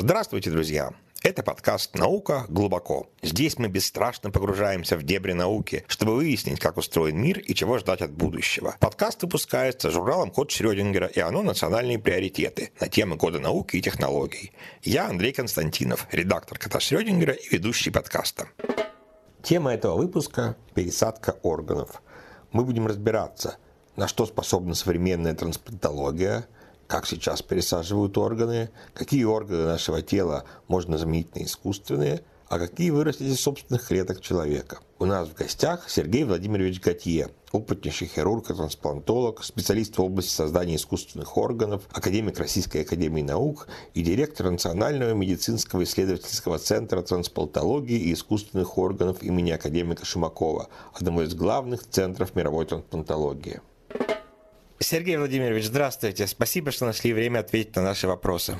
Здравствуйте, друзья! Это подкаст «Наука глубоко». Здесь мы бесстрашно погружаемся в дебри науки, чтобы выяснить, как устроен мир и чего ждать от будущего. Подкаст выпускается журналом «Код Шрёдингера» и оно «Национальные приоритеты» на темы кода науки и технологий. Я Андрей Константинов, редактор «Кота Шрёдингера» и ведущий подкаста. Тема этого выпуска – пересадка органов. Мы будем разбираться, на что способна современная трансплантология – как сейчас пересаживают органы, какие органы нашего тела можно заменить на искусственные, а какие вырастить из собственных клеток человека. У нас в гостях Сергей Владимирович Готье, опытнейший хирург и трансплантолог, специалист в области создания искусственных органов, академик Российской академии наук и директор Национального медицинского исследовательского центра трансплантологии и искусственных органов имени академика Шумакова, одного из главных центров мировой трансплантологии. Сергей Владимирович, здравствуйте. Спасибо, что нашли время ответить на наши вопросы.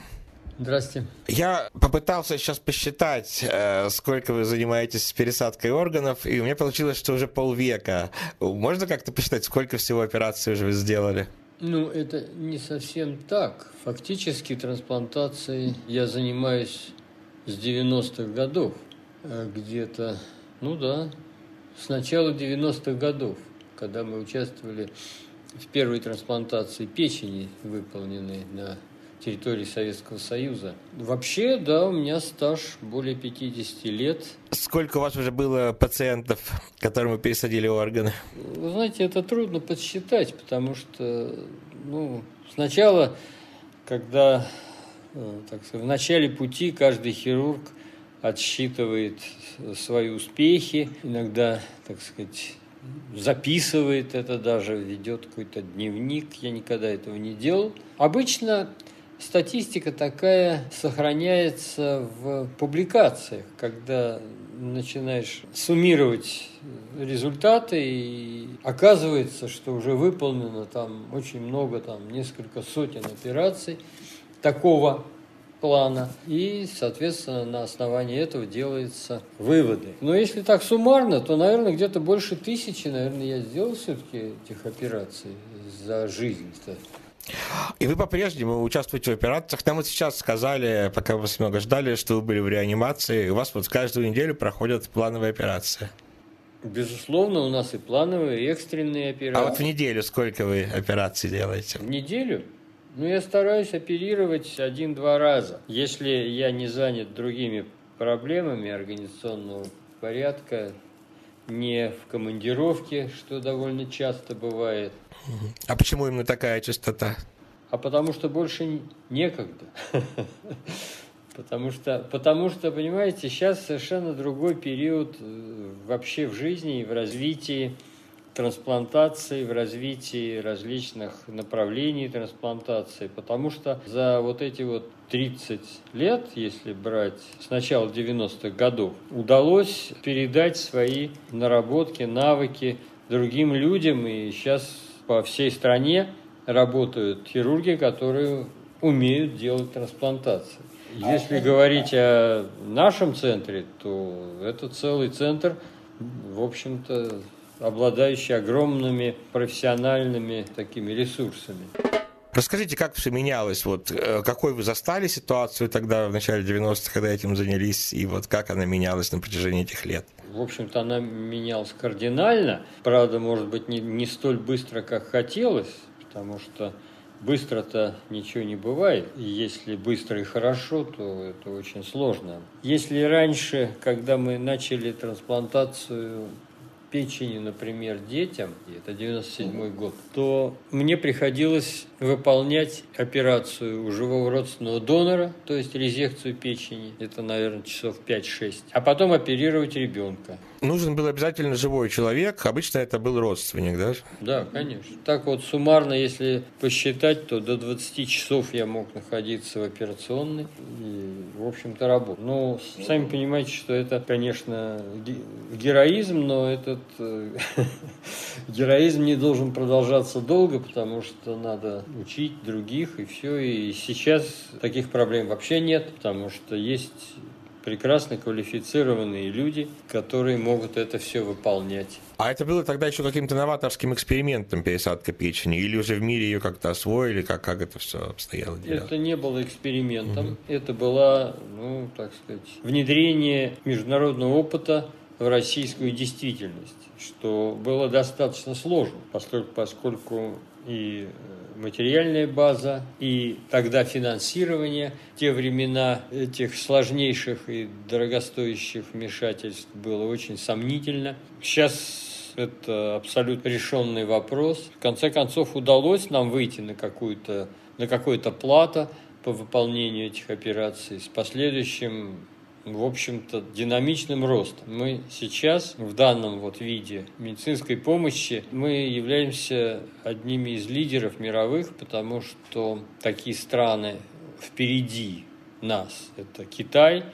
Здравствуйте. Я попытался сейчас посчитать, э, сколько вы занимаетесь пересадкой органов, и у меня получилось, что уже полвека. Можно как-то посчитать, сколько всего операций уже вы сделали? Ну, это не совсем так. Фактически трансплантацией я занимаюсь с 90-х годов. Э, где-то, ну да, с начала 90-х годов, когда мы участвовали в первой трансплантации печени, выполненной на территории Советского Союза. Вообще, да, у меня стаж более 50 лет. Сколько у вас уже было пациентов, которым вы пересадили органы? Вы знаете, это трудно подсчитать, потому что ну, сначала, когда э, так сказать, в начале пути каждый хирург отсчитывает свои успехи, иногда, так сказать, записывает это даже, ведет какой-то дневник. Я никогда этого не делал. Обычно статистика такая сохраняется в публикациях, когда начинаешь суммировать результаты, и оказывается, что уже выполнено там очень много, там несколько сотен операций такого плана. И, соответственно, на основании этого делаются выводы. Но если так суммарно, то, наверное, где-то больше тысячи, наверное, я сделал все-таки этих операций за жизнь-то. И вы по-прежнему участвуете в операциях. Нам вот сейчас сказали, пока вы вас много ждали, что вы были в реанимации. У вас вот каждую неделю проходят плановые операции. Безусловно, у нас и плановые, и экстренные операции. А вот в неделю сколько вы операций делаете? В неделю? Ну, я стараюсь оперировать один-два раза. Если я не занят другими проблемами организационного порядка, не в командировке, что довольно часто бывает. А почему именно такая частота? А потому что больше некогда. Потому что, потому что, понимаете, сейчас совершенно другой период э, вообще в жизни и в развитии трансплантации, в развитии различных направлений трансплантации, потому что за вот эти вот 30 лет, если брать с начала 90-х годов, удалось передать свои наработки, навыки другим людям, и сейчас по всей стране работают хирурги, которые умеют делать трансплантации. Если говорить о нашем центре, то это целый центр, в общем-то, обладающий огромными профессиональными такими ресурсами. Расскажите, как все менялось? Вот э, какой вы застали ситуацию тогда в начале 90-х, когда этим занялись, и вот как она менялась на протяжении этих лет? В общем-то, она менялась кардинально. Правда, может быть, не, не столь быстро, как хотелось, потому что быстро-то ничего не бывает. И если быстро и хорошо, то это очень сложно. Если раньше, когда мы начали трансплантацию печени, например, детям, это 97 год, то мне приходилось выполнять операцию у живого родственного донора, то есть резекцию печени, это, наверное, часов 5-6, а потом оперировать ребенка. Нужен был обязательно живой человек, обычно это был родственник, да? Да, конечно. Так вот, суммарно, если посчитать, то до 20 часов я мог находиться в операционной и, в общем-то, работать. Но сами понимаете, что это, конечно, героизм, но этот э, героизм не должен продолжаться долго, потому что надо учить других и все. И сейчас таких проблем вообще нет, потому что есть прекрасно квалифицированные люди, которые могут это все выполнять. А это было тогда еще каким-то новаторским экспериментом пересадка печени? Или уже в мире ее как-то освоили? Как, как это все обстояло? Дело? Это не было экспериментом. Угу. Это было, ну, так сказать, внедрение международного опыта в российскую действительность, что было достаточно сложно, поскольку, поскольку и материальная база и тогда финансирование. В те времена этих сложнейших и дорогостоящих вмешательств было очень сомнительно. Сейчас это абсолютно решенный вопрос. В конце концов удалось нам выйти на какую-то на какое-то плато по выполнению этих операций с последующим в общем-то, динамичным ростом. Мы сейчас в данном вот виде медицинской помощи мы являемся одними из лидеров мировых, потому что такие страны впереди нас. Это Китай,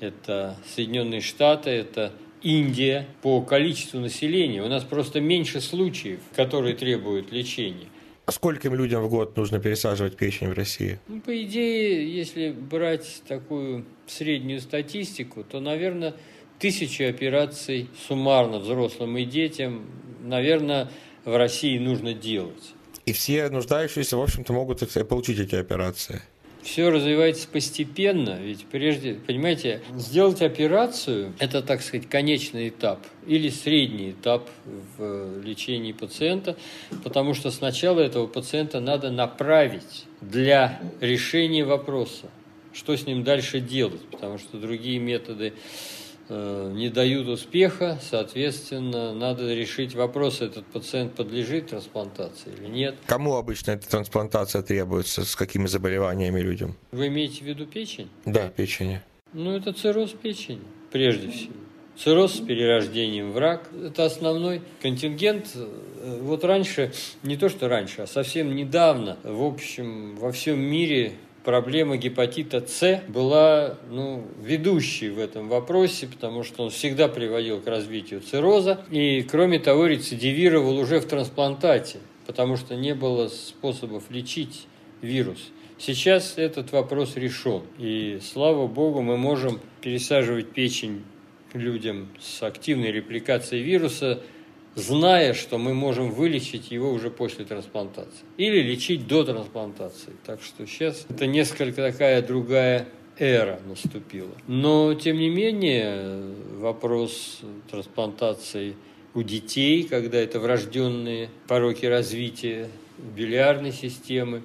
это Соединенные Штаты, это Индия по количеству населения. У нас просто меньше случаев, которые требуют лечения. А скольким людям в год нужно пересаживать печень в России? Ну, по идее, если брать такую среднюю статистику, то, наверное, тысячи операций суммарно взрослым и детям, наверное, в России нужно делать. И все нуждающиеся, в общем-то, могут получить эти операции все развивается постепенно, ведь прежде, понимаете, сделать операцию – это, так сказать, конечный этап или средний этап в лечении пациента, потому что сначала этого пациента надо направить для решения вопроса, что с ним дальше делать, потому что другие методы Э, не дают успеха, соответственно, надо решить вопрос, этот пациент подлежит трансплантации или нет. Кому обычно эта трансплантация требуется, с какими заболеваниями людям? Вы имеете в виду печень? Да, печени. Ну, это цирроз печени, прежде всего. Цирроз с перерождением в рак – это основной контингент. Э, вот раньше, не то что раньше, а совсем недавно, в общем, во всем мире проблема гепатита С была ну, ведущей в этом вопросе, потому что он всегда приводил к развитию цирроза и, кроме того, рецидивировал уже в трансплантате, потому что не было способов лечить вирус. Сейчас этот вопрос решен, и, слава богу, мы можем пересаживать печень людям с активной репликацией вируса – зная, что мы можем вылечить его уже после трансплантации. Или лечить до трансплантации. Так что сейчас это несколько такая другая эра наступила. Но, тем не менее, вопрос трансплантации у детей, когда это врожденные пороки развития билиарной системы,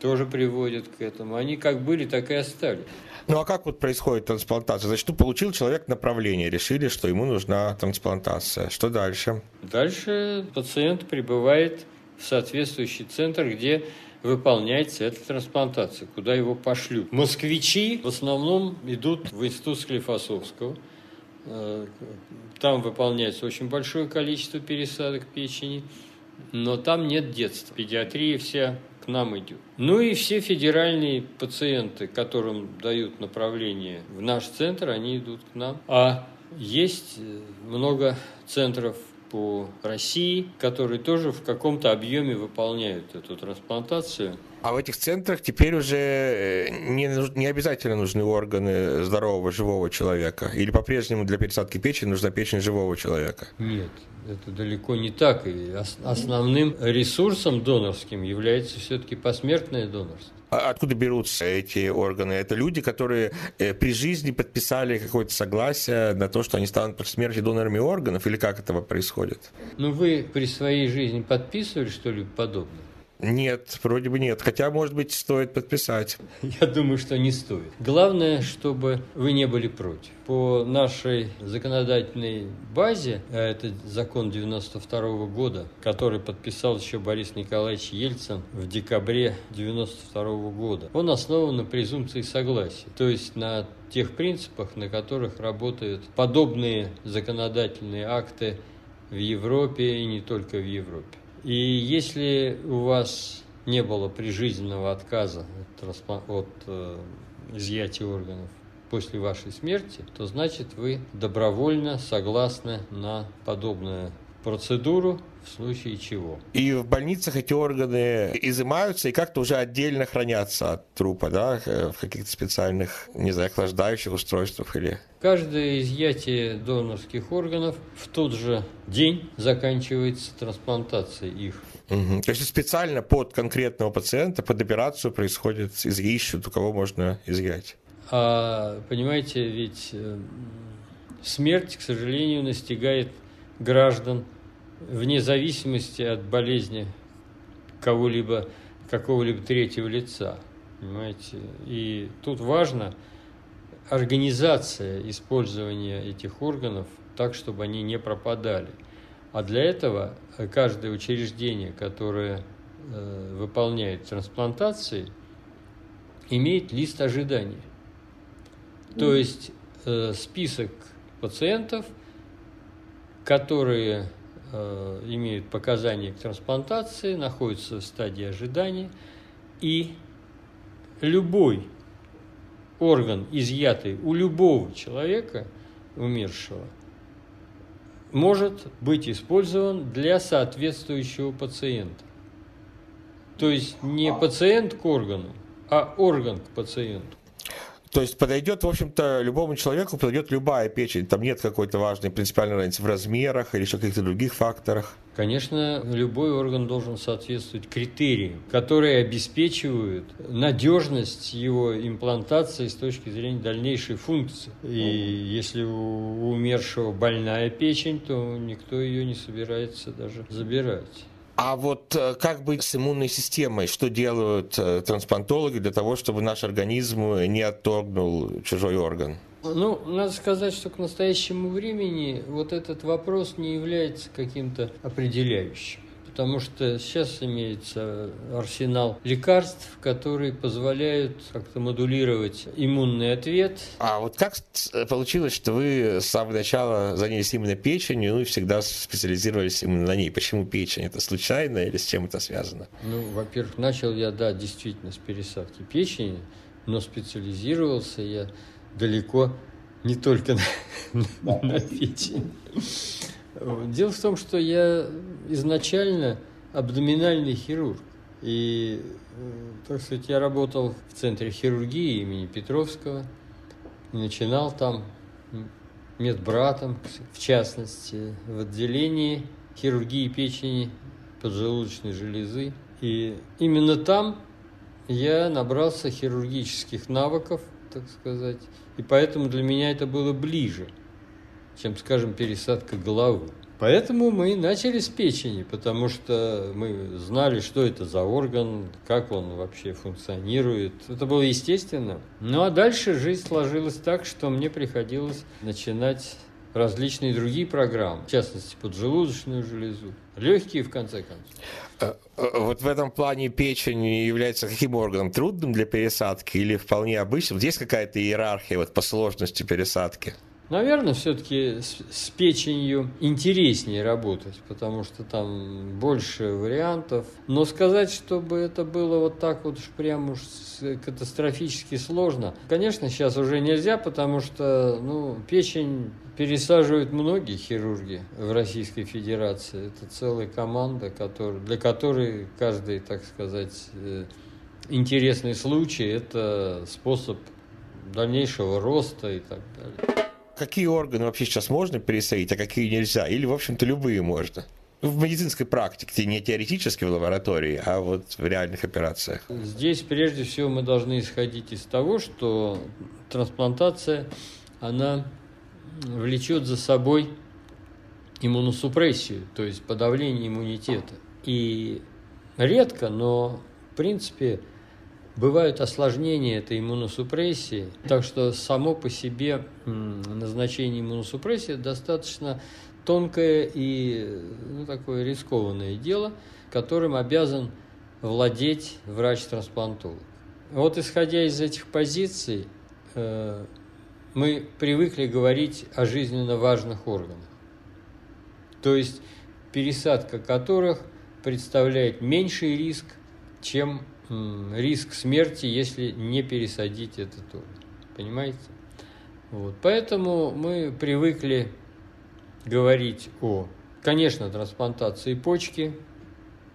тоже приводят к этому. Они как были, так и остались. Ну а как вот происходит трансплантация? Значит, ну, получил человек направление, решили, что ему нужна трансплантация. Что дальше? Дальше пациент прибывает в соответствующий центр, где выполняется эта трансплантация, куда его пошлют. Москвичи в основном идут в институт Склифосовского. Э, там выполняется очень большое количество пересадок печени, но там нет детства. Педиатрия вся к нам идет. Ну и все федеральные пациенты, которым дают направление в наш центр, они идут к нам. А есть э, много центров по России, которые тоже в каком-то объеме выполняют эту трансплантацию. А в этих центрах теперь уже э, не, не обязательно нужны органы здорового, живого человека? Или по-прежнему для пересадки печени нужна печень живого человека? Нет, это далеко не так. И основным ресурсом донорским является все-таки посмертное донорство. А откуда берутся эти органы? Это люди, которые э, при жизни подписали какое-то согласие на то, что они станут при смерти донорами органов, или как это происходит? Ну, вы при своей жизни подписывали что-либо подобное? Нет, вроде бы нет. Хотя, может быть, стоит подписать. Я думаю, что не стоит. Главное, чтобы вы не были против. По нашей законодательной базе, а это закон 92 -го года, который подписал еще Борис Николаевич Ельцин в декабре 92 -го года, он основан на презумпции согласия. То есть на тех принципах, на которых работают подобные законодательные акты в Европе и не только в Европе. И если у вас не было прижизненного отказа от, от э, изъятия органов после вашей смерти, то значит вы добровольно согласны на подобное процедуру в случае чего. И в больницах эти органы изымаются и как-то уже отдельно хранятся от трупа, да, в каких-то специальных, не знаю, охлаждающих устройствах или... Каждое изъятие донорских органов в тот же день заканчивается трансплантацией их. Угу. То есть специально под конкретного пациента, под операцию происходит изъищут, у кого можно изъять. А понимаете, ведь э, смерть, к сожалению, настигает граждан вне зависимости от болезни кого-либо, какого-либо третьего лица. Понимаете? И тут важно организация использования этих органов так, чтобы они не пропадали. А для этого каждое учреждение, которое э, выполняет трансплантации, имеет лист ожидания. То есть э, список пациентов, которые имеют показания к трансплантации, находятся в стадии ожидания, и любой орган, изъятый у любого человека, умершего, может быть использован для соответствующего пациента. То есть не пациент к органу, а орган к пациенту. То есть подойдет, в общем-то, любому человеку подойдет любая печень. Там нет какой-то важной принципиальной разницы в размерах или еще каких-то других факторах. Конечно, любой орган должен соответствовать критериям, которые обеспечивают надежность его имплантации с точки зрения дальнейшей функции. И если у умершего больная печень, то никто ее не собирается даже забирать. А вот э, как быть с иммунной системой? Что делают э, трансплантологи для того, чтобы наш организм не отторгнул чужой орган? Ну, надо сказать, что к настоящему времени вот этот вопрос не является каким-то определяющим потому что сейчас имеется арсенал лекарств, которые позволяют как-то модулировать иммунный ответ. А вот как получилось, что вы с самого начала занялись именно печенью, ну и всегда специализировались именно на ней? Почему печень? Это случайно или с чем это связано? Ну, во-первых, начал я, да, действительно с пересадки печени, но специализировался я далеко не только на, на печень. Дело в том, что я изначально абдоминальный хирург. И, э, так сказать, я работал в Центре хирургии имени Петровского. Начинал там медбратом, в частности, в отделении хирургии печени, поджелудочной железы. И именно там я набрался хирургических навыков, так сказать, и поэтому для меня это было ближе – чем, скажем, пересадка головы. Поэтому мы начали с печени, потому что мы знали, что это за орган, как он вообще функционирует. Это было естественно. Ну а дальше жизнь сложилась так, что мне приходилось начинать различные другие программы, в частности, поджелудочную железу, легкие, в конце концов. Э, э, вот в этом плане печень является каким органом? Трудным для пересадки или вполне обычным? Здесь какая-то иерархия вот по сложности пересадки? Наверное, все-таки с, с печенью интереснее работать, потому что там больше вариантов. Но сказать, чтобы это было вот так вот уж прям уж катастрофически сложно, конечно, сейчас уже нельзя, потому что ну, печень пересаживают многие хирурги в Российской Федерации. Это целая команда, который, для которой каждый, так сказать, э, интересный случай – это способ дальнейшего роста и так далее какие органы вообще сейчас можно пересадить, а какие нельзя? Или, в общем-то, любые можно? В медицинской практике, не теоретически в лаборатории, а вот в реальных операциях. Здесь, прежде всего, мы должны исходить из того, что трансплантация, она влечет за собой иммуносупрессию, то есть подавление иммунитета. И редко, но в принципе Бывают осложнения этой иммуносупрессии, так что само по себе назначение иммуносупрессии достаточно тонкое и ну, такое рискованное дело, которым обязан владеть врач-трансплантолог. Вот исходя из этих позиций, э, мы привыкли говорить о жизненно важных органах, то есть пересадка которых представляет меньший риск, чем риск смерти, если не пересадить этот орган. Понимаете? Вот. Поэтому мы привыкли говорить о конечно, трансплантации почки,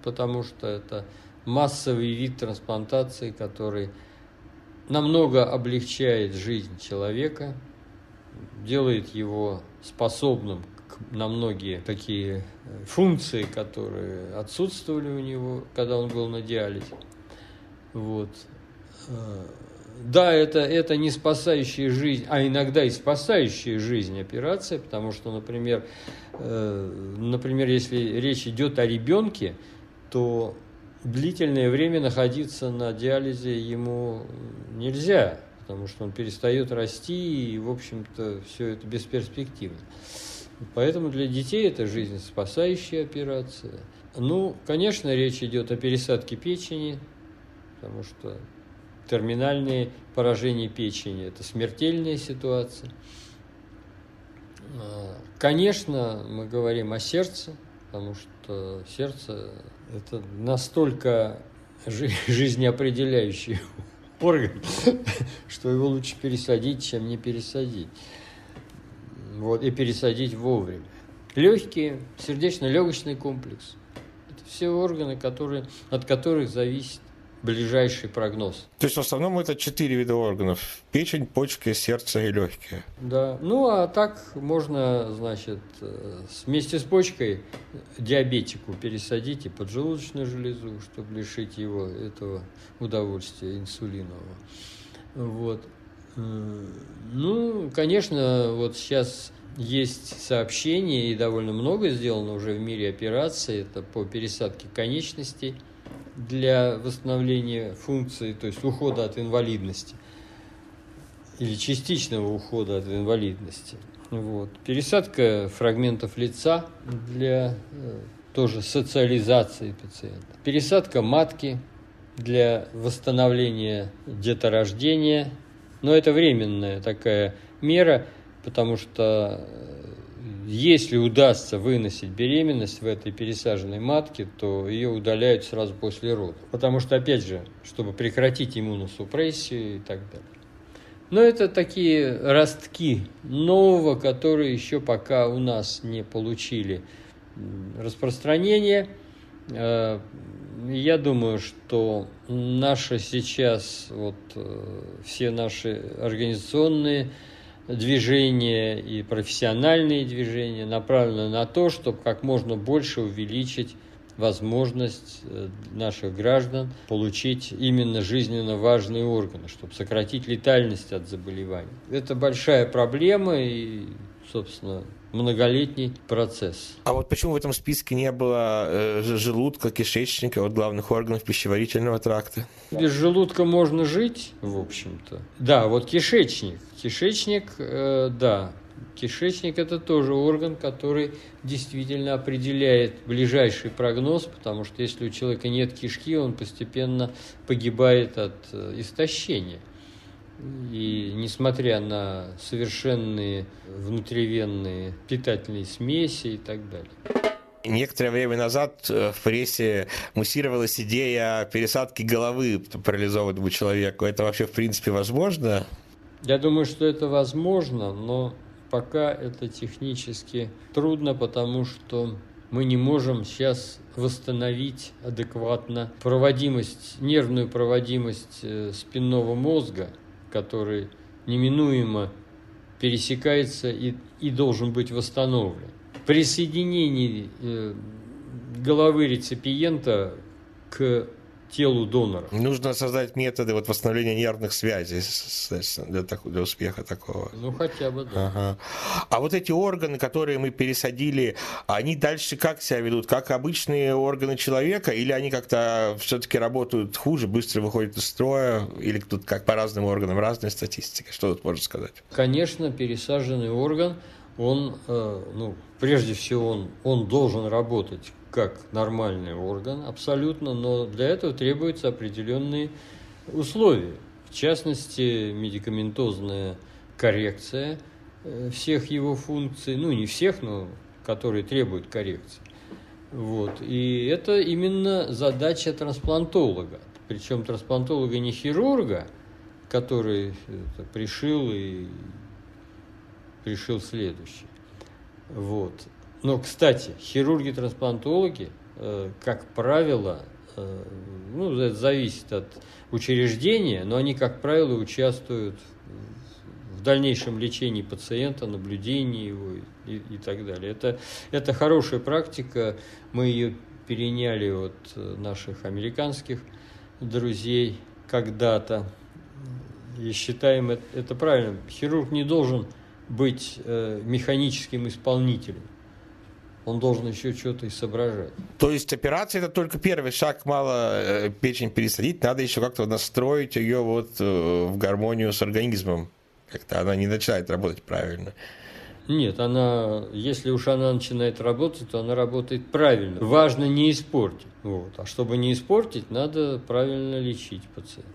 потому что это массовый вид трансплантации, который намного облегчает жизнь человека, делает его способным на многие такие э, функции, которые отсутствовали у него, когда он был на диализе. Вот. Э, да, это, это не спасающая жизнь, а иногда и спасающая жизнь операция, потому что, например, э, например, если речь идет о ребенке, то длительное время находиться на диализе ему нельзя, потому что он перестает расти, и, в общем-то, все это бесперспективно. Поэтому для детей это жизнеспасающая операция. Ну, конечно, речь идет о пересадке печени, потому что терминальные поражения печени – это смертельная ситуация. А, конечно, мы говорим о сердце, потому что сердце – это настолько жизнеопределяющий орган, что его лучше пересадить, чем не пересадить. Вот, и пересадить вовремя. Легкие, сердечно-легочный комплекс – это все органы, которые, от которых зависит ближайший прогноз. То есть в основном это четыре вида органов. Печень, почки, сердце и легкие. Да. Ну, а так можно, значит, э, вместе с почкой диабетику пересадить и поджелудочную железу, чтобы лишить его этого удовольствия инсулинового. Вот. Ну, конечно, вот сейчас есть сообщения, и довольно много сделано уже в мире операций, это по пересадке конечностей – для восстановления функции, то есть ухода от инвалидности или частичного ухода от инвалидности. Вот. Пересадка фрагментов лица для э, тоже социализации пациента. Пересадка матки для восстановления деторождения. Но это временная такая мера, потому что э, если удастся выносить беременность в этой пересаженной матке, то ее удаляют сразу после родов. Потому что, опять же, чтобы прекратить иммуносупрессию и так далее. Но это такие ростки нового, которые еще пока у нас не получили распространение. Э, я думаю, что наши сейчас, вот э, все наши организационные движения и профессиональные движения направлены на то, чтобы как можно больше увеличить возможность э, наших граждан получить именно жизненно важные органы, чтобы сократить летальность от заболеваний. Это большая проблема и, собственно, многолетний процесс. А вот почему в этом списке не было э, желудка, кишечника, вот главных органов пищеварительного тракта? Без желудка можно жить, в общем-то. Да, вот кишечник. Кишечник, э, да, Кишечник – это тоже орган, который действительно определяет ближайший прогноз, потому что если у человека нет кишки, он постепенно погибает от э, истощения. И несмотря на совершенные внутривенные питательные смеси и так далее. Некоторое время назад э, в прессе муссировалась идея пересадки головы парализованному человеку. Это вообще в принципе возможно? Я думаю, что это возможно, но пока это технически трудно, потому что мы не можем сейчас восстановить адекватно проводимость, нервную проводимость э, спинного мозга – который неминуемо пересекается и, и должен быть восстановлен. При соединении э, головы реципиента к телу донора. Нужно создать методы вот восстановления нервных связей для, для успеха такого. Ну, хотя бы, да. Ага. А вот эти органы, которые мы пересадили, они дальше как себя ведут? Как обычные органы человека? Или они как-то все-таки работают хуже, быстро выходят из строя? Или тут как по разным органам разная статистика? Что тут можно сказать? Конечно, пересаженный орган, он, э, ну, прежде всего, он, он должен работать как нормальный орган, абсолютно, но для этого требуются определенные условия. В частности, медикаментозная коррекция э, всех его функций, ну не всех, но которые требуют коррекции. Вот. И это именно задача трансплантолога. Причем трансплантолога не хирурга, который это, пришил и пришил следующий. Вот Но, кстати, хирурги-трансплантологи, э, как правило, э, ну, это зависит от учреждения, но они, как правило, участвуют в дальнейшем лечении пациента, наблюдении его и, и так далее. Это, это хорошая практика, мы ее переняли от наших американских друзей когда-то и считаем это, это правильно. Хирург не должен быть э, механическим исполнителем. Он должен еще что-то и соображать. То есть операция это только первый шаг, мало э, печень пересадить, надо еще как-то настроить ее вот э, в гармонию с организмом. Как-то она не начинает работать правильно. Нет, она, если уж она начинает работать, то она работает правильно. Важно не испортить. Вот. А чтобы не испортить, надо правильно лечить пациента.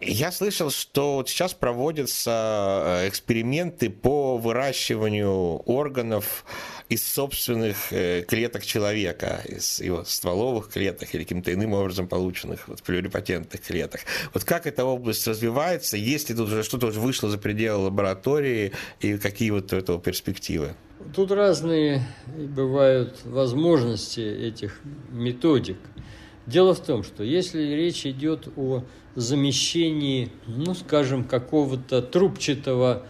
Я слышал, что вот сейчас проводятся э, эксперименты по выращиванию органов из собственных э, клеток человека, из его стволовых клеток или каким-то иным образом полученных вот, плюрипатентных клеток. Вот как эта область развивается, если тут уже что-то уже вышло за пределы лаборатории и какие вот у этого перспективы? Тут разные бывают возможности этих методик. Дело в том, что если речь идет о замещении, ну, скажем, какого-то трубчатого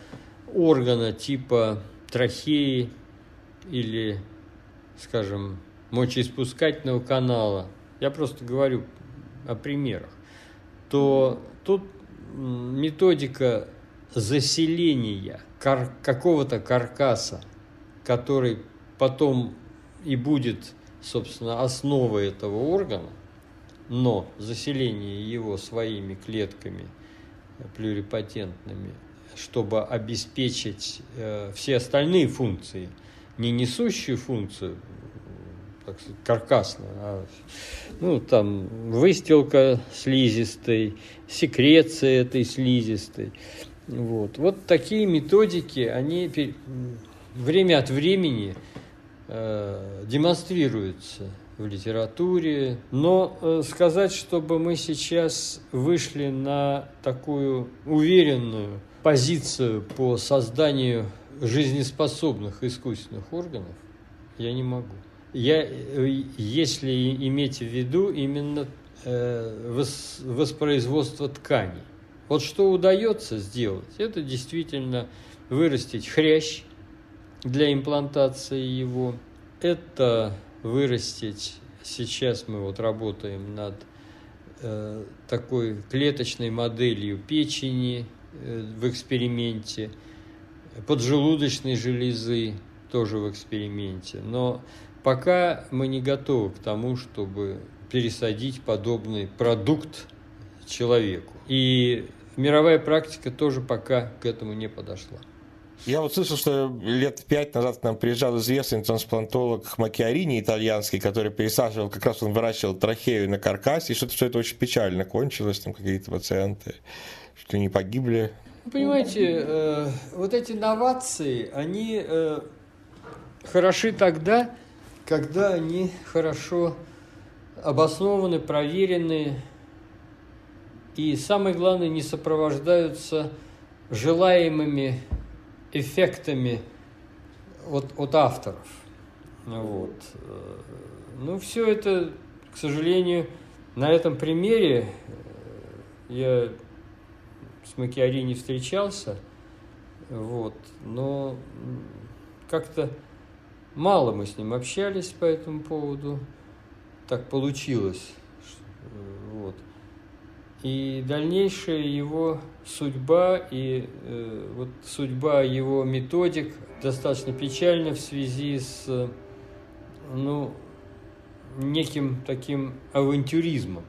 органа типа трахеи или, скажем, мочеиспускательного канала, я просто говорю о примерах, то тут методика заселения кар- какого-то каркаса, который потом и будет, собственно, основой этого органа, но заселение его своими клетками плюрипатентными, чтобы обеспечить э, все остальные функции, не несущую функцию, так сказать, каркасную, а ну, там, выстилка слизистой, секреция этой слизистой. Вот. вот такие методики, они время от времени э, демонстрируются в литературе. Но э, сказать, чтобы мы сейчас вышли на такую уверенную позицию по созданию жизнеспособных искусственных органов, я не могу. Я, э, если иметь в виду именно э, воспроизводство тканей. Вот что удается сделать, это действительно вырастить хрящ для имплантации его. Это вырастить. Сейчас мы вот работаем над э, такой клеточной моделью печени э, в эксперименте, поджелудочной железы тоже в эксперименте. Но пока мы не готовы к тому, чтобы пересадить подобный продукт человеку. И мировая практика тоже пока к этому не подошла. Я вот слышал, что лет пять назад к нам приезжал известный трансплантолог Макиарини итальянский, который пересаживал, как раз он выращивал трахею на каркасе, и что-то все это очень печально кончилось, там какие-то пациенты, что не погибли. Вы понимаете, э, вот эти новации, они э, хороши тогда, когда они хорошо обоснованы, проверены, и самое главное, не сопровождаются желаемыми эффектами от, от авторов. Вот. Ну, все это, к сожалению, на этом примере э, я с Макиари не встречался, вот, но как-то мало мы с ним общались по этому поводу, так получилось, вот. И дальнейшая его судьба и э, вот судьба его методик достаточно печальна в связи с ну, неким таким авантюризмом.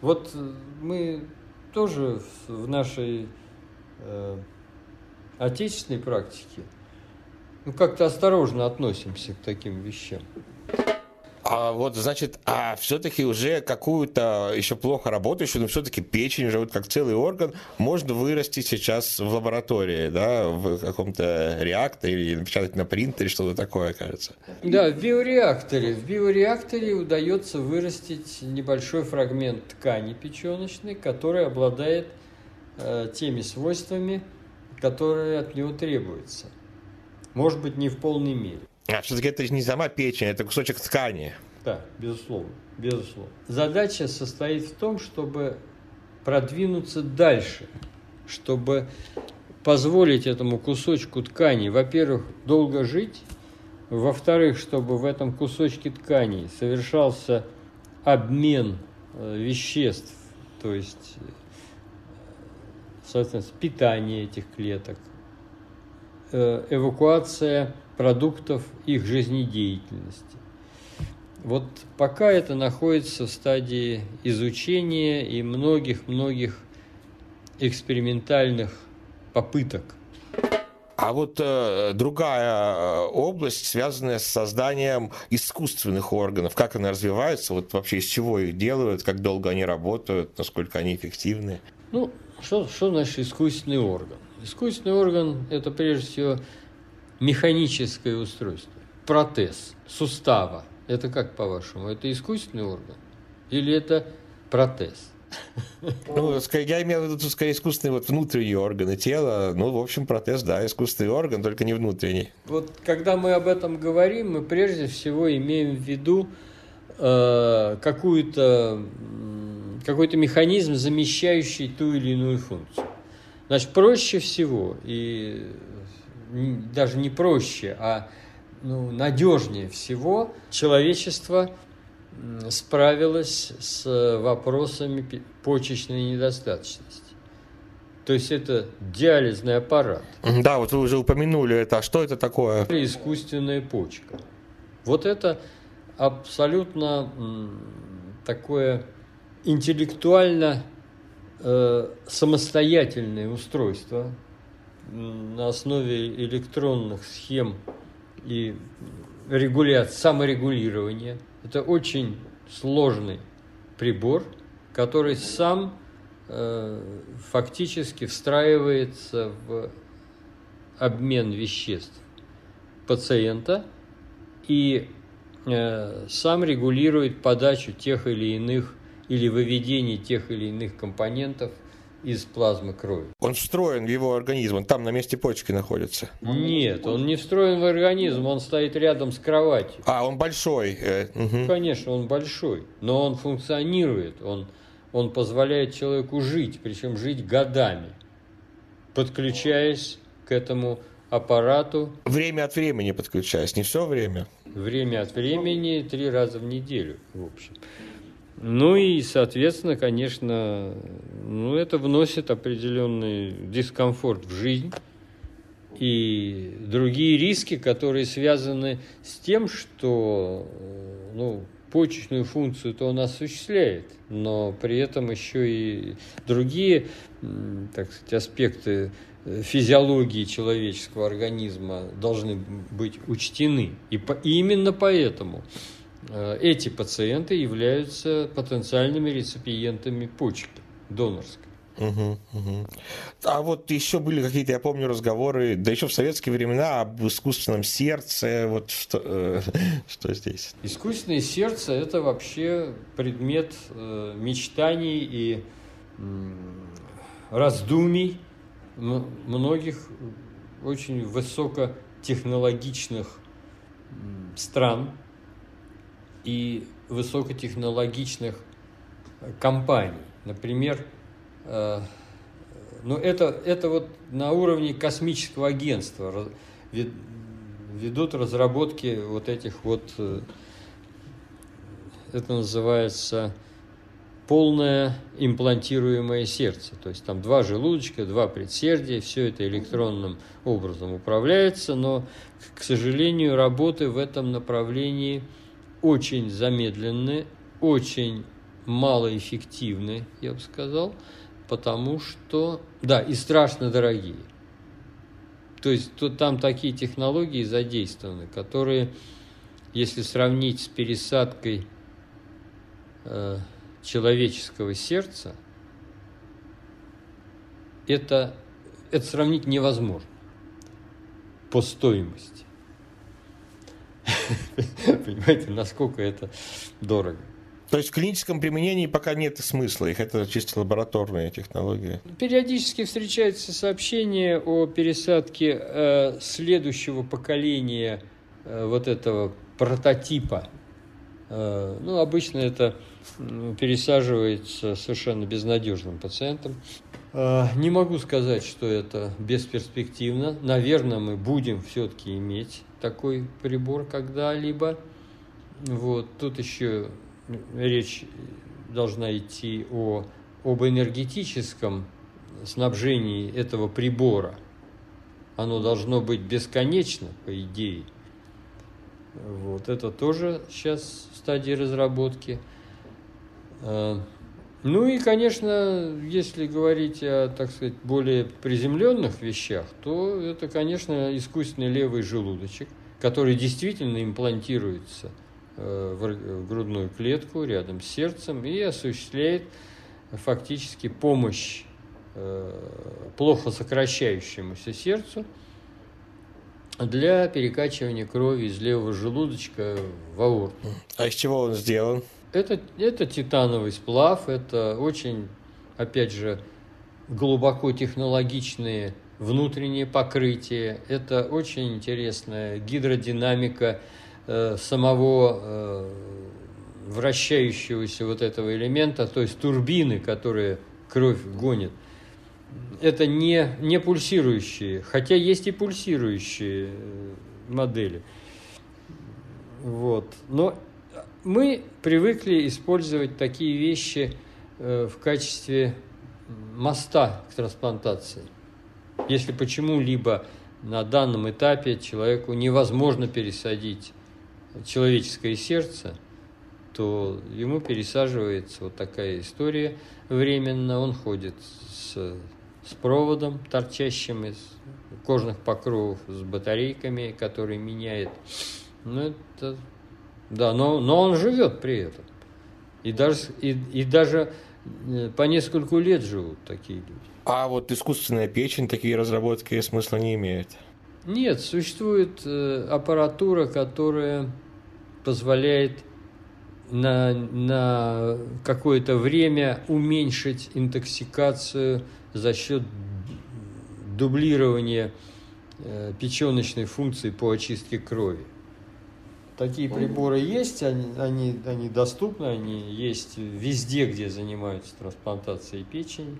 Вот мы тоже в нашей э, отечественной практике ну, как-то осторожно относимся к таким вещам. А вот, значит, а все-таки уже какую-то еще плохо работающую, но все-таки печень уже вот как целый орган можно вырастить сейчас в лаборатории, да, в каком-то реакторе или напечатать на принтере, что-то такое, кажется. Да, в биореакторе. В биореакторе удается вырастить небольшой фрагмент ткани печеночной, который обладает э, теми свойствами, которые от него требуются. Может быть, не в полной мере. А все-таки это не сама печень, это кусочек ткани. Да, безусловно, безусловно. Задача состоит в том, чтобы продвинуться дальше, чтобы позволить этому кусочку ткани, во-первых, долго жить, во-вторых, чтобы в этом кусочке ткани совершался обмен э, веществ, то есть, э, соответственно, питание этих клеток, э, эвакуация продуктов их жизнедеятельности. Вот пока это находится в стадии изучения и многих-многих экспериментальных попыток. А вот э, другая э, область, связанная с созданием искусственных органов, как они развиваются, вот вообще из чего их делают, как долго они работают, насколько они эффективны? Ну, что, что значит искусственный орган? Искусственный орган – это прежде всего механическое устройство, протез сустава. Это как по-вашему? Это искусственный орган или это протез? Ну, я имел в виду тут скорее искусственные вот внутренние органы тела. Ну, в общем, протез, да, искусственный орган, только не внутренний. Вот когда мы об этом говорим, мы прежде всего имеем в виду э, какую-то какой-то механизм, замещающий ту или иную функцию. Значит, проще всего, и даже не проще, а ну, надежнее всего человечество справилась с вопросами почечной недостаточности. То есть это диализный аппарат. Да, вот вы уже упомянули это. А что это такое? Искусственная почка. Вот это абсолютно такое интеллектуально э, самостоятельное устройство на основе электронных схем и регуляции, саморегулирования – это очень сложный прибор, который сам э, фактически встраивается в обмен веществ пациента и э, сам регулирует подачу тех или иных или выведение тех или иных компонентов – из плазмы крови. Он встроен в его организм, он там на месте почки находится? Нет, он не встроен в организм, он стоит рядом с кроватью. А, он большой? Угу. Конечно, он большой, но он функционирует, он, он позволяет человеку жить, причем жить годами, подключаясь к этому аппарату. Время от времени подключаясь, не все время? Время от времени, три раза в неделю, в общем. Ну и, соответственно, конечно, ну, это вносит определенный дискомфорт в жизнь и другие риски, которые связаны с тем, что ну, почечную функцию то он осуществляет, но при этом еще и другие так сказать, аспекты э, физиологии человеческого организма должны быть учтены. И, по, и именно поэтому Э, эти пациенты являются потенциальными реципиентами почки донорской. Угу, угу. А вот еще были какие-то, я помню, разговоры, да еще в советские времена об искусственном сердце. Вот что, э, что здесь? Искусственное сердце – это вообще предмет э, мечтаний и э, раздумий многих очень высокотехнологичных стран, и высокотехнологичных компаний. Например, э, ну это, это вот на уровне космического агентства ведут разработки вот этих вот, э, это называется полное имплантируемое сердце. То есть там два желудочка, два предсердия, все это электронным образом управляется, но, к сожалению, работы в этом направлении – очень замедленны, очень малоэффективны, я бы сказал, потому что, да, и страшно дорогие. То есть то, там такие технологии задействованы, которые, если сравнить с пересадкой э, человеческого сердца, это, это сравнить невозможно по стоимости. Понимаете, насколько это дорого. То есть в клиническом применении пока нет смысла их, это чисто лабораторные технологии. Периодически встречаются сообщения о пересадке э, следующего поколения э, вот этого прототипа. Э, ну, обычно это пересаживается совершенно безнадежным пациентам. Э, не могу сказать, что это бесперспективно. Наверное, мы будем все-таки иметь такой прибор когда-либо. Вот. Тут еще речь должна идти о, об энергетическом снабжении этого прибора. Оно должно быть бесконечно, по идее. Вот это тоже сейчас в стадии разработки. Ну и, конечно, если говорить о, так сказать, более приземленных вещах, то это, конечно, искусственный левый желудочек, который действительно имплантируется э, в грудную клетку рядом с сердцем и осуществляет фактически помощь э, плохо сокращающемуся сердцу для перекачивания крови из левого желудочка в аорту. А из чего он сделан? Это, это титановый сплав, это очень, опять же, глубоко технологичные внутренние покрытия, это очень интересная гидродинамика э, самого э, вращающегося вот этого элемента, то есть турбины, которые кровь гонит. Это не, не пульсирующие, хотя есть и пульсирующие э, модели. Вот. Но мы привыкли использовать такие вещи э, в качестве моста к трансплантации. Если почему-либо на данном этапе человеку невозможно пересадить человеческое сердце, то ему пересаживается вот такая история временно. Он ходит с, с проводом, торчащим из кожных покровов, с батарейками, которые меняет. Ну, это да, но, но он живет при этом. И даже, и, и даже э, по нескольку лет живут такие люди. А вот искусственная печень такие разработки смысла не имеет? Нет, существует э, аппаратура, которая позволяет на, на какое-то время уменьшить интоксикацию за счет дублирования э, печеночной функции по очистке крови. Такие приборы есть, они, они, они доступны, они есть везде, где занимаются трансплантацией печени,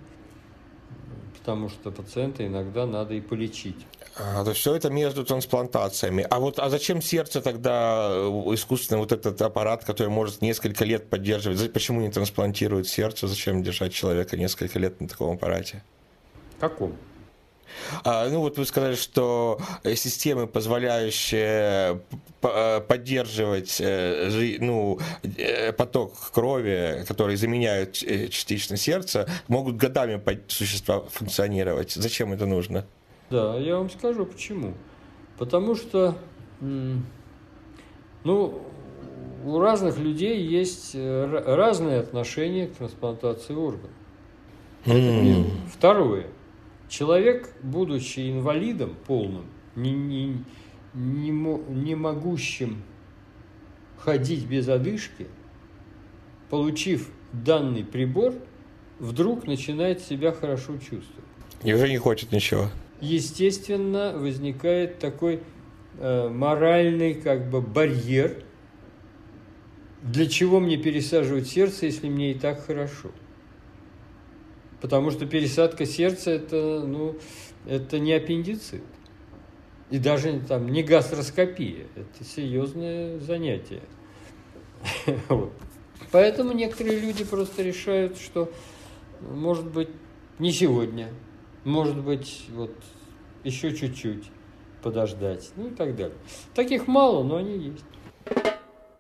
потому что пациента иногда надо и полечить. А, то все это между трансплантациями. А вот а зачем сердце тогда э, искусственный вот этот аппарат, который может несколько лет поддерживать? Почему не трансплантируют сердце? Зачем держать человека несколько лет на таком аппарате? Каком? А, ну вот вы сказали, что э, системы, позволяющие э, поддерживать э, ну, поток крови, которые заменяют частично сердце, могут годами существа функционировать. Зачем это нужно? Да, я вам скажу почему. Потому что ну, у разных людей есть разные отношения к трансплантации органов. Mm. Второе. Человек, будучи инвалидом полным, не, не, не, не могущим ходить без одышки, получив данный прибор, вдруг начинает себя хорошо чувствовать. И уже не хочет ничего. Естественно, возникает такой э, моральный как бы барьер. Для чего мне пересаживать сердце, если мне и так хорошо? Потому что пересадка сердца это, ну, это не аппендицит. И даже там не гастроскопия. Это серьезное занятие. вот. Поэтому некоторые люди просто решают, что может быть не сегодня, может быть вот еще чуть-чуть подождать, ну и так далее. Таких мало, но они есть.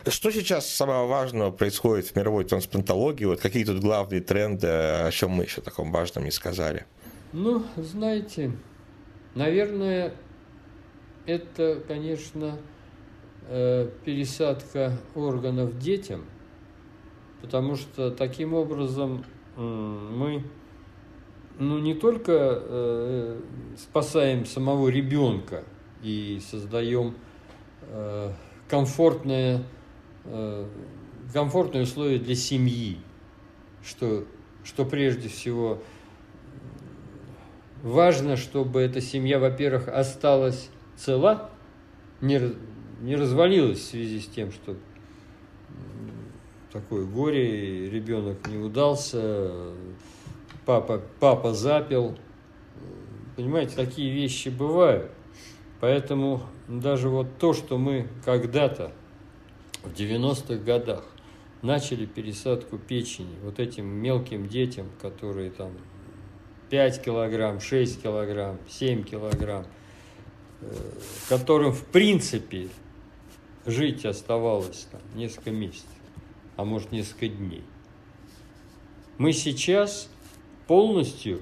Что сейчас самого важного происходит в мировой трансплантологии? Вот какие тут главные тренды, о чем мы еще таком важном не сказали? Ну, знаете, наверное, это, конечно, э, пересадка органов детям, потому что таким образом мы ну, не только э, спасаем самого ребенка и создаем э, комфортное комфортные условия для семьи, что, что прежде всего важно, чтобы эта семья, во-первых, осталась цела, не, не развалилась в связи с тем, что такое горе, ребенок не удался, папа, папа запил. Понимаете, такие вещи бывают. Поэтому даже вот то, что мы когда-то в 90-х годах начали пересадку печени вот этим мелким детям, которые там 5 килограмм, 6 килограмм, 7 килограмм, э, которым в принципе жить оставалось там несколько месяцев, а может несколько дней. Мы сейчас полностью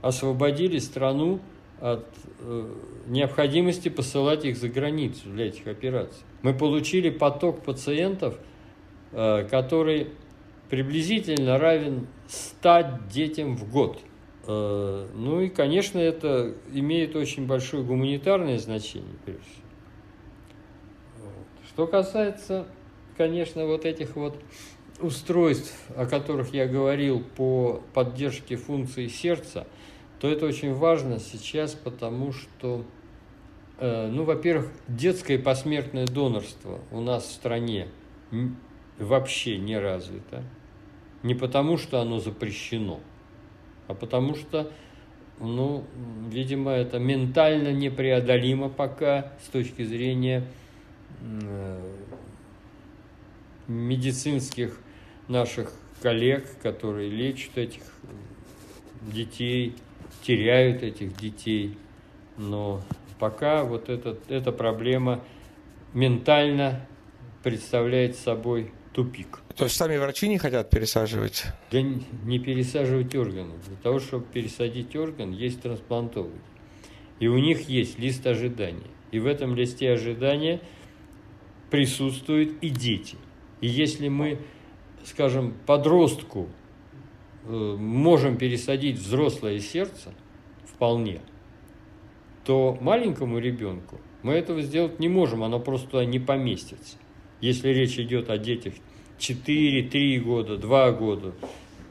освободили страну от э, необходимости посылать их за границу для этих операций. Мы получили поток пациентов, э, который приблизительно равен 100 детям в год. Э, ну и, конечно, это имеет очень большое гуманитарное значение, прежде всего. Что касается, конечно, вот этих вот устройств, о которых я говорил по поддержке функции сердца, то это очень важно сейчас, потому что, э, ну, во-первых, детское посмертное донорство у нас в стране вообще не развито. Не потому, что оно запрещено, а потому что, ну, видимо, это ментально непреодолимо пока с точки зрения э, медицинских наших коллег, которые лечат этих детей, теряют этих детей. Но пока вот этот, эта проблема ментально представляет собой тупик. То есть сами врачи не хотят пересаживать? Да не пересаживать органы. Для того, чтобы пересадить орган, есть трансплантологи. И у них есть лист ожидания. И в этом листе ожидания присутствуют и дети. И если мы скажем, подростку можем пересадить взрослое сердце вполне, то маленькому ребенку мы этого сделать не можем, оно просто не поместится. Если речь идет о детях 4, 3 года, 2 года.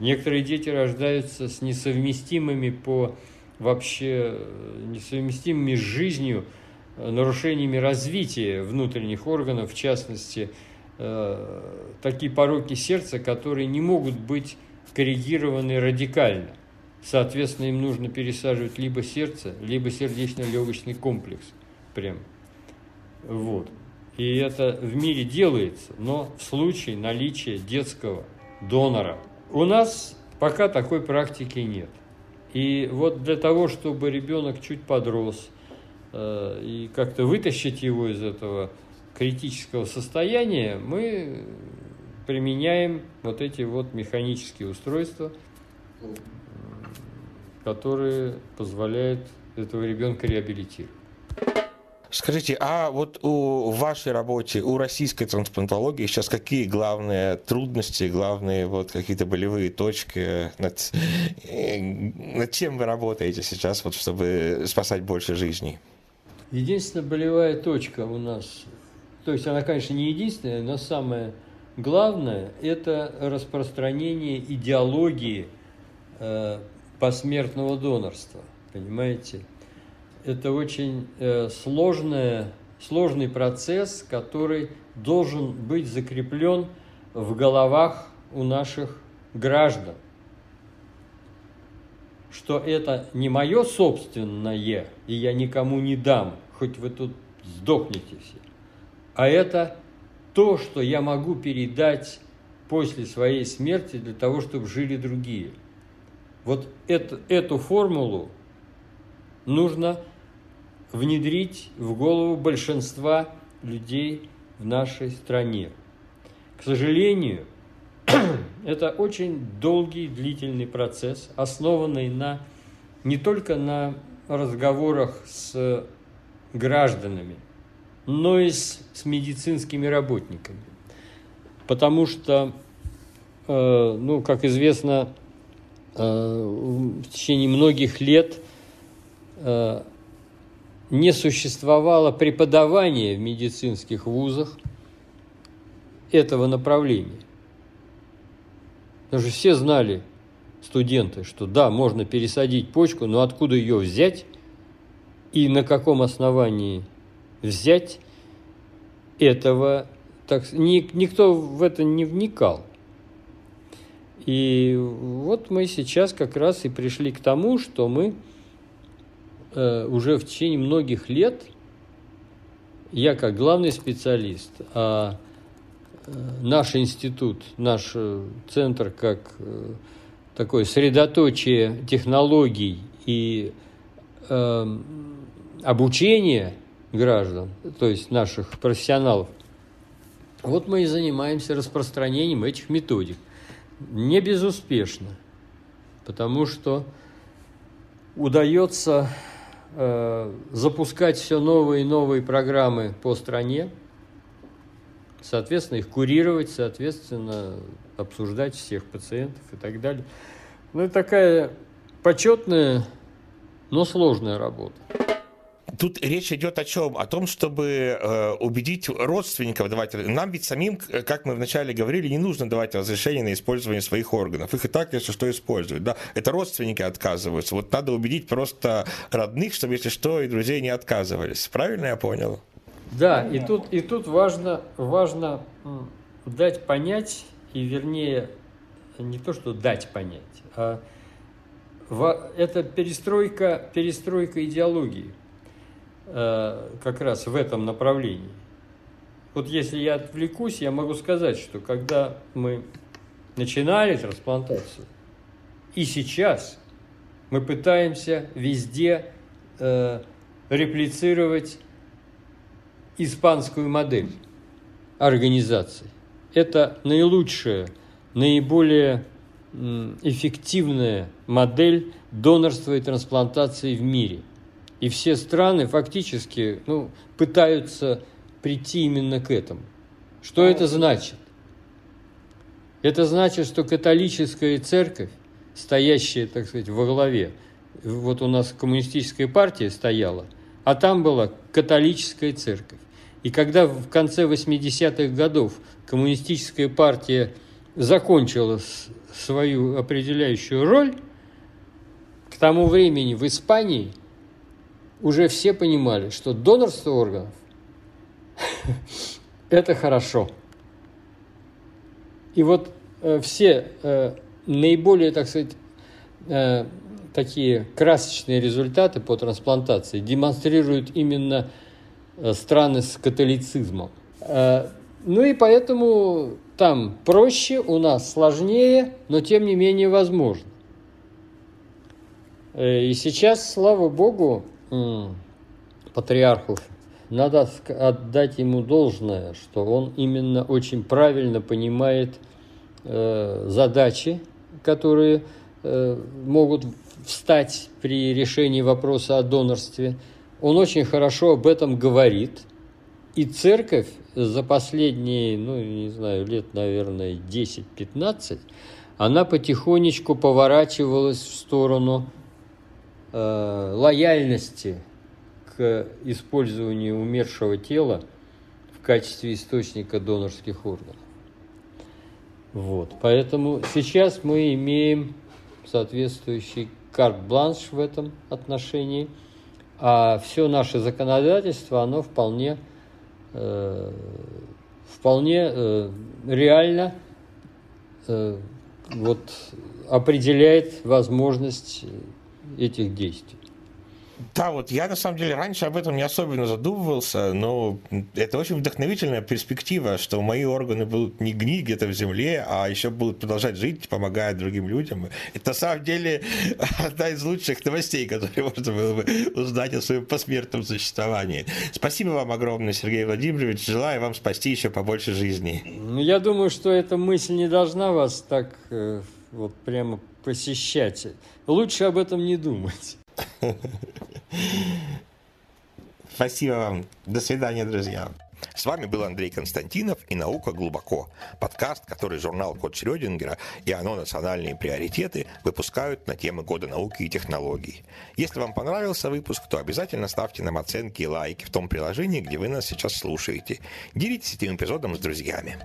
Некоторые дети рождаются с несовместимыми по вообще э, несовместимыми с жизнью э, нарушениями развития внутренних органов, в частности, Э, такие пороки сердца, которые не могут быть коррегированы радикально. Соответственно, им нужно пересаживать либо сердце, либо сердечно-легочный комплекс. Прям. Вот. И это в мире делается, но в случае наличия детского донора. У нас пока такой практики нет. И вот для того, чтобы ребенок чуть подрос, э, и как-то вытащить его из этого критического состояния мы применяем вот эти вот механические устройства, которые позволяют этого ребенка реабилитировать. Скажите, а вот у вашей работе, у российской трансплантологии сейчас какие главные трудности, главные вот какие-то болевые точки, над, над чем вы работаете сейчас, вот, чтобы спасать больше жизней? Единственная болевая точка у нас то есть она, конечно, не единственная, но самое главное – это распространение идеологии э, посмертного донорства. Понимаете? Это очень э, сложная, сложный процесс, который должен быть закреплен в головах у наших граждан. Что это не мое собственное, и я никому не дам, хоть вы тут сдохнете все а это то, что я могу передать после своей смерти для того, чтобы жили другие. Вот это, эту формулу нужно внедрить в голову большинства людей в нашей стране. К сожалению, это очень долгий, длительный процесс, основанный на, не только на разговорах с гражданами, но и с, с медицинскими работниками. Потому что, э, ну, как известно, э, в течение многих лет э, не существовало преподавания в медицинских вузах этого направления. Что все знали, студенты, что да, можно пересадить почку, но откуда ее взять и на каком основании взять этого, так, ни, никто в это не вникал. И вот мы сейчас как раз и пришли к тому, что мы э, уже в течение многих лет, я как главный специалист, а э, наш институт, наш э, центр как э, такое средоточие технологий и э, обучения граждан, то есть наших профессионалов, вот мы и занимаемся распространением этих методик. Не безуспешно, потому что удается э, запускать все новые и новые программы по стране, соответственно, их курировать, соответственно, обсуждать всех пациентов и так далее. Ну, это такая почетная, но сложная работа. Тут речь идет о чем? О том, чтобы э, убедить родственников давать. Нам ведь самим, как мы вначале говорили, не нужно давать разрешение на использование своих органов. Их и так, если что, используют. Да? Это родственники отказываются. Вот надо убедить просто родных, чтобы, если что, и друзей не отказывались. Правильно я понял? Да, и тут, и тут важно, важно дать понять, и вернее, не то, что дать понять, а это перестройка, перестройка идеологии как раз в этом направлении. Вот если я отвлекусь, я могу сказать, что когда мы начинали трансплантацию, и сейчас мы пытаемся везде э, реплицировать испанскую модель организации. Это наилучшая, наиболее эффективная модель донорства и трансплантации в мире. И все страны фактически ну, пытаются прийти именно к этому. Что это значит? Это значит, что католическая церковь, стоящая, так сказать, во главе, вот у нас коммунистическая партия стояла, а там была католическая церковь. И когда в конце 80-х годов коммунистическая партия закончила свою определяющую роль, к тому времени в Испании уже все понимали, что донорство органов – это хорошо. И вот э, все э, наиболее, так сказать, э, такие красочные результаты по трансплантации демонстрируют именно страны с католицизмом. Ну и поэтому там проще, у нас сложнее, но тем не менее возможно. И сейчас, слава богу, патриарху надо отдать ему должное, что он именно очень правильно понимает э, задачи, которые э, могут встать при решении вопроса о донорстве. Он очень хорошо об этом говорит. И церковь за последние, ну, не знаю, лет, наверное, 10-15, она потихонечку поворачивалась в сторону лояльности к использованию умершего тела в качестве источника донорских органов. Вот. Поэтому сейчас мы имеем соответствующий карт-бланш в этом отношении, а все наше законодательство, оно вполне Э, вполне э, реально э, вот, определяет возможность этих действий. Да, вот я на самом деле раньше об этом не особенно задумывался, но это очень вдохновительная перспектива, что мои органы будут не гнить где-то в земле, а еще будут продолжать жить, помогая другим людям. Это на самом деле одна из лучших новостей, которые можно было бы узнать о своем посмертном существовании. Спасибо вам огромное, Сергей Владимирович. Желаю вам спасти еще побольше жизни. Ну, я думаю, что эта мысль не должна вас так э, вот прямо посещать. Лучше об этом не думать. Спасибо вам. До свидания, друзья. С вами был Андрей Константинов и «Наука глубоко» – подкаст, который журнал «Код Шрёдингера» и «Оно. Национальные приоритеты» выпускают на темы года науки и технологий. Если вам понравился выпуск, то обязательно ставьте нам оценки и лайки в том приложении, где вы нас сейчас слушаете. Делитесь этим эпизодом с друзьями.